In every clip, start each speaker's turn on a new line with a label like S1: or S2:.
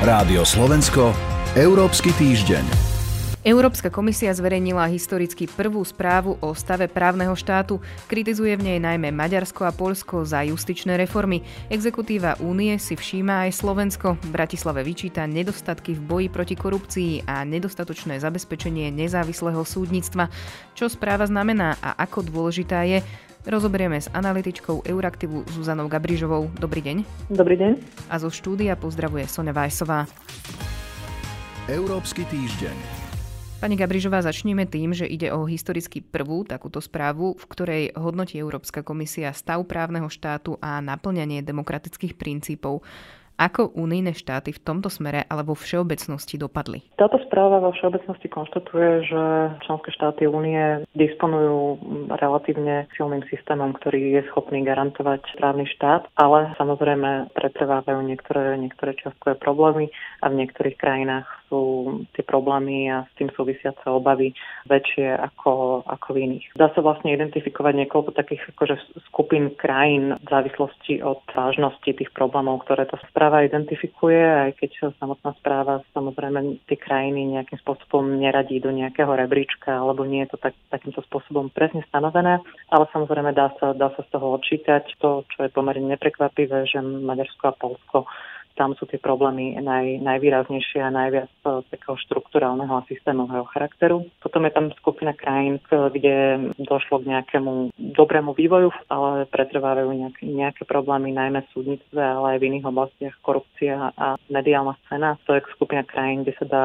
S1: Rádio Slovensko, Európsky týždeň.
S2: Európska komisia zverejnila historicky prvú správu o stave právneho štátu. Kritizuje v nej najmä Maďarsko a Polsko za justičné reformy. Exekutíva únie si všíma aj Slovensko. Bratislave vyčíta nedostatky v boji proti korupcii a nedostatočné zabezpečenie nezávislého súdnictva. Čo správa znamená a ako dôležitá je, Rozoberieme s analytičkou Euraktivu Zuzanou Gabrižovou. Dobrý deň.
S3: Dobrý deň.
S2: A zo štúdia pozdravuje Sonja Vajsová.
S1: Európsky týždeň.
S2: Pani Gabrižová, začneme tým, že ide o historicky prvú takúto správu, v ktorej hodnotí Európska komisia stav právneho štátu a naplňanie demokratických princípov. Ako unijné štáty v tomto smere alebo všeobecnosti dopadli?
S3: Táto správa vo všeobecnosti konštatuje, že členské štáty únie disponujú relatívne silným systémom, ktorý je schopný garantovať právny štát, ale samozrejme pretrvávajú niektoré, niektoré čiastkové problémy a v niektorých krajinách sú tie problémy a s tým súvisiace obavy väčšie ako, ako v iných. Dá sa vlastne identifikovať niekoľko takých akože skupín krajín v závislosti od vážnosti tých problémov, ktoré tá správa identifikuje, aj keď samotná správa samozrejme tie krajiny nejakým spôsobom neradí do nejakého rebríčka, alebo nie je to tak, takýmto spôsobom presne stanovené, ale samozrejme dá sa, dá sa z toho odčítať to, čo je pomerne neprekvapivé, že Maďarsko a Polsko tam sú tie problémy naj, najvýraznejšie a najviac e, takého štruktúrálneho a systémového charakteru. Potom je tam skupina krajín, kde došlo k nejakému dobrému vývoju, ale pretrvávajú nejaké, nejaké problémy najmä v súdnictve, ale aj v iných oblastiach korupcia a mediálna scéna. To je skupina krajín, kde sa dá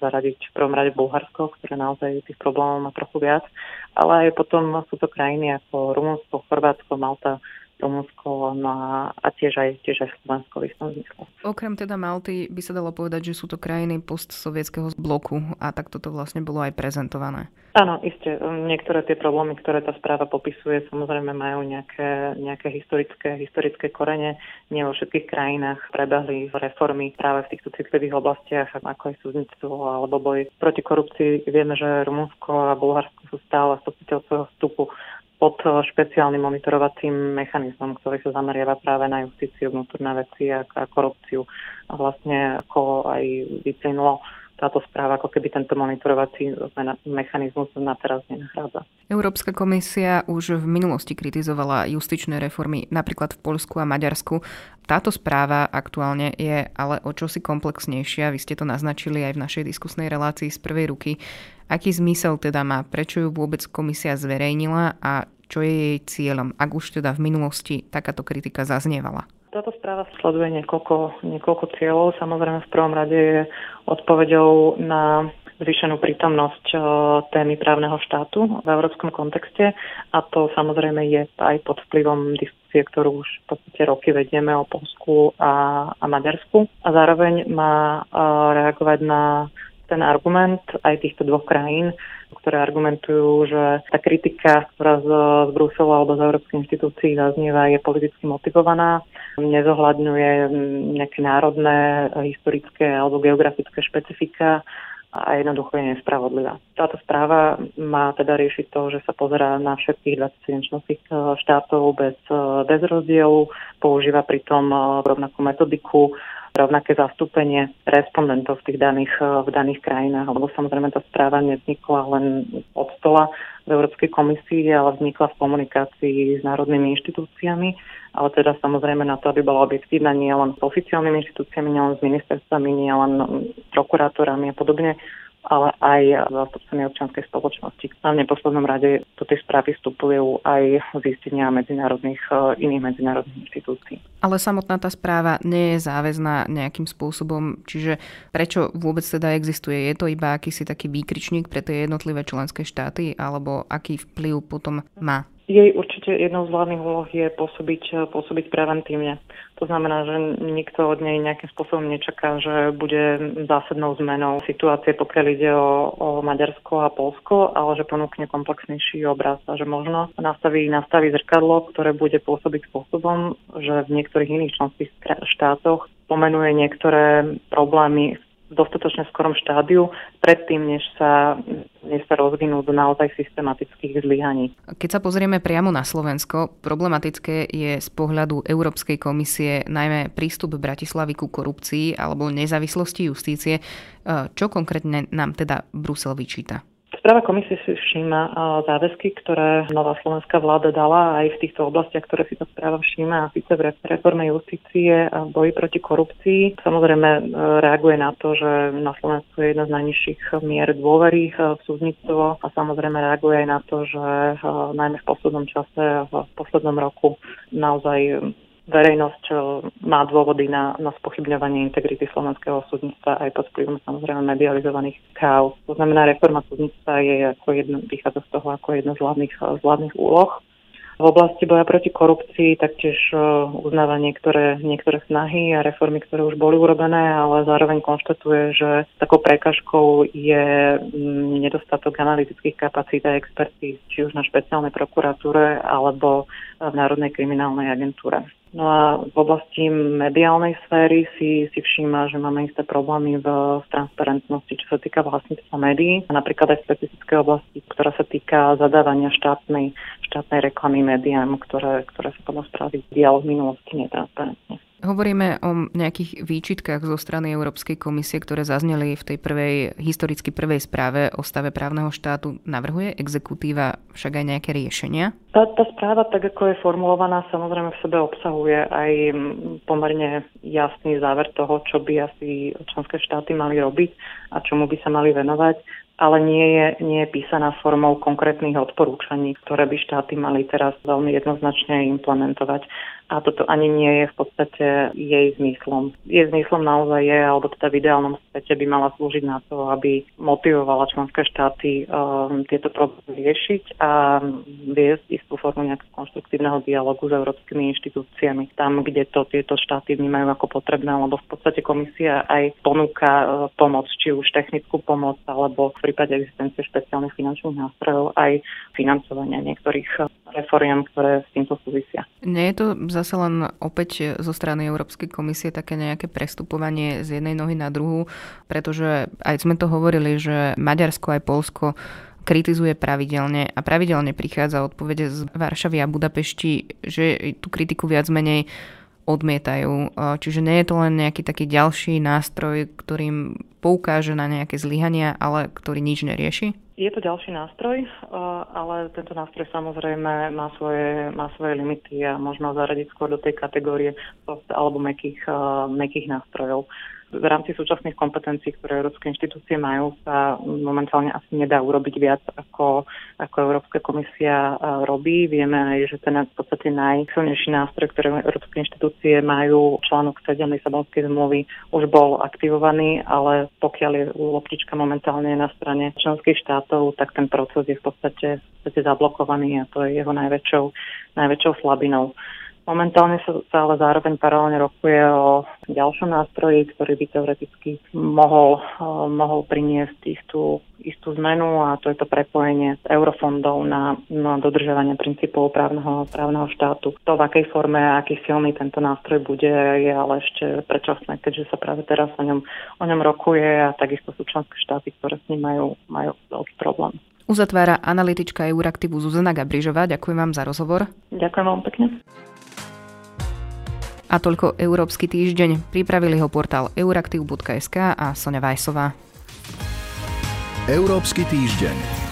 S3: zaradiť v prvom rade Bulharsko, ktoré naozaj tých problémov má trochu viac, ale aj potom sú to krajiny ako Rumunsko, Chorvátsko, Malta, Rumunsko no a tiež aj, tiež aj Slovensko v istom zmysle.
S2: Okrem teda Malty by sa dalo povedať, že sú to krajiny postsovietského bloku a tak toto vlastne bolo aj prezentované.
S3: Áno, isté. Niektoré tie problémy, ktoré tá správa popisuje, samozrejme majú nejaké, nejaké historické, historické korene. Nie vo všetkých krajinách prebehli reformy práve v týchto citlivých oblastiach, ako aj súdnictvo alebo boj proti korupcii. Vieme, že Rumunsko a Bulharsko sú stále od svojho vstupu pod eh, špeciálnym monitorovacím mechanizmom, ktorý sa zameriava práve na justíciu, vnútorné veci a, a korupciu. A vlastne ako aj vyplynulo táto správa, ako keby tento monitorovací mechanizmus na teraz nenahrádza.
S2: Európska komisia už v minulosti kritizovala justičné reformy napríklad v Polsku a Maďarsku. Táto správa aktuálne je ale o čosi komplexnejšia. Vy ste to naznačili aj v našej diskusnej relácii z prvej ruky. Aký zmysel teda má? Prečo ju vôbec komisia zverejnila a čo je jej cieľom, ak už teda v minulosti takáto kritika zaznievala?
S3: Táto správa sleduje niekoľko, niekoľko cieľov. Samozrejme v prvom rade je odpovedou na zvýšenú prítomnosť e, témy právneho štátu v európskom kontexte a to samozrejme je aj pod vplyvom diskusie, ktorú už v podstate roky vedieme o Polsku a, a Maďarsku. A zároveň má e, reagovať na ten argument aj týchto dvoch krajín, ktoré argumentujú, že tá kritika, ktorá z, z Bruselu alebo z európskych inštitúcií zaznieva, je politicky motivovaná, nezohľadňuje nejaké národné, historické alebo geografické špecifika a jednoducho je nespravodlivá. Táto správa má teda riešiť to, že sa pozerá na všetkých 27 členských e, štátov bez, e, bez rozdielu, používa pritom e, rovnakú metodiku, rovnaké zastúpenie respondentov v tých daných, eh, v daných krajinách, lebo samozrejme tá správa nevznikla len od stola v Európskej komisii, ale vznikla v komunikácii s národnými inštitúciami, ale teda samozrejme na to, aby bola objektívna nie len s oficiálnymi inštitúciami, nie len s ministerstvami, nie len prokurátorami a podobne, ale aj zástupcami občianskej spoločnosti. A v neposlednom rade do tej správy vstupujú aj zistenia medzinárodných, e, iných medzinárodných inštitúcií.
S2: Ale samotná tá správa nie je záväzná nejakým spôsobom, čiže prečo vôbec teda existuje? Je to iba akýsi taký výkričník pre tie jednotlivé členské štáty, alebo aký vplyv potom má?
S3: Jej určite jednou z hlavných úloh je pôsobiť, pôsobiť preventívne. To znamená, že nikto od nej nejakým spôsobom nečaká, že bude zásadnou zmenou situácie, pokiaľ ide o, o Maďarsko a Polsko, ale že ponúkne komplexnejší obraz a že možno nastaví, nastaví zrkadlo, ktoré bude pôsobiť spôsobom, že v niektorých iných členských štátoch pomenuje niektoré problémy v dostatočne skorom štádiu, predtým, než sa, než sa rozvinú do naozaj systematických zlyhaní.
S2: Keď sa pozrieme priamo na Slovensko, problematické je z pohľadu Európskej komisie najmä prístup Bratislavy ku korupcii alebo nezávislosti justície. Čo konkrétne nám teda Brusel vyčíta?
S3: Správa komisie si všíma záväzky, ktoré nová slovenská vláda dala aj v týchto oblastiach, ktoré si to správa všíma, a síce v reforme justície a boji proti korupcii. Samozrejme e, reaguje na to, že na Slovensku je jedna z najnižších mier dôvery e, v súdnictvo a samozrejme reaguje aj na to, že e, najmä v poslednom čase, v poslednom roku naozaj verejnosť má dôvody na, na spochybňovanie integrity slovenského súdnictva aj pod vplyvom samozrejme medializovaných káv. To znamená, reforma súdnictva je ako jedno, vychádza z toho ako jedna z hlavných, z hlavných úloh. V oblasti boja proti korupcii taktiež e, uznáva niektoré, niektoré snahy a reformy, ktoré už boli urobené, ale zároveň konštatuje, že takou prekažkou je mm, nedostatok analytických kapacít a expertíz, či už na špeciálnej prokuratúre alebo v Národnej kriminálnej agentúre. No a v oblasti mediálnej sféry si, si všíma, že máme isté problémy v, v transparentnosti, čo sa týka vlastníctva médií. A napríklad aj v specifickej oblasti, ktorá sa týka zadávania štátnej, štátnej reklamy médiám, ktoré, ktoré sa podľa správy dialo v minulosti netransparentne.
S2: Hovoríme o nejakých výčitkách zo strany Európskej komisie, ktoré zazneli v tej prvej, historicky prvej správe o stave právneho štátu. Navrhuje exekutíva však aj nejaké riešenia?
S3: Tá, tá správa, tak ako je formulovaná, samozrejme v sebe obsahuje aj pomerne jasný záver toho, čo by asi členské štáty mali robiť a čomu by sa mali venovať ale nie je, nie je písaná formou konkrétnych odporúčaní, ktoré by štáty mali teraz veľmi jednoznačne implementovať. A toto ani nie je v podstate jej zmyslom. Jej zmyslom naozaj je, alebo teda v ideálnom svete by mala slúžiť na to, aby motivovala členské štáty um, tieto problémy riešiť a viesť istú formu nejakého konštruktívneho dialogu s európskymi inštitúciami. Tam, kde to tieto štáty vnímajú ako potrebné, lebo v podstate komisia aj ponúka uh, pomoc, či už technickú pomoc alebo prípade existencie špeciálnych finančných nástrojov aj financovania niektorých reforiem, ktoré s týmto súvisia.
S2: Nie je to zase len opäť zo strany Európskej komisie také nejaké prestupovanie z jednej nohy na druhú, pretože aj sme to hovorili, že Maďarsko aj Polsko kritizuje pravidelne a pravidelne prichádza odpovede z Varšavy a Budapešti, že tú kritiku viac menej odmietajú. Čiže nie je to len nejaký taký ďalší nástroj, ktorým poukáže na nejaké zlyhania, ale ktorý nič nerieši?
S3: Je to ďalší nástroj, ale tento nástroj samozrejme má svoje, má svoje limity a možno zaradiť skôr do tej kategórie soft alebo mekých, mekých nástrojov v rámci súčasných kompetencií, ktoré európske inštitúcie majú, sa momentálne asi nedá urobiť viac, ako, ako Európska komisia robí. Vieme aj, že ten v podstate najsilnejší nástroj, ktoré európske inštitúcie majú, článok 7 Lisabonskej zmluvy, už bol aktivovaný, ale pokiaľ je loptička momentálne na strane členských štátov, tak ten proces je v podstate, v podstate zablokovaný a to je jeho najväčšou, najväčšou slabinou. Momentálne sa, sa ale zároveň paralelne rokuje o ďalšom nástroji, ktorý by teoreticky mohol, uh, mohol priniesť istú, istú zmenu a to je to prepojenie s eurofondov na, na dodržovanie princípov právneho, právneho štátu. To, v akej forme a aký silný tento nástroj bude, je ale ešte predčasné, keďže sa práve teraz o ňom, o ňom rokuje a takisto sú členské štáty, ktoré s ním majú, majú veľký problém.
S2: Uzatvára analytička Euraktivu Zuzana Gabrižová. Ďakujem vám za rozhovor.
S3: Ďakujem vám pekne.
S2: A toľko Európsky týždeň. Pripravili ho portál euraktiv.sk a Sonja Vajsová.
S1: Európsky týždeň.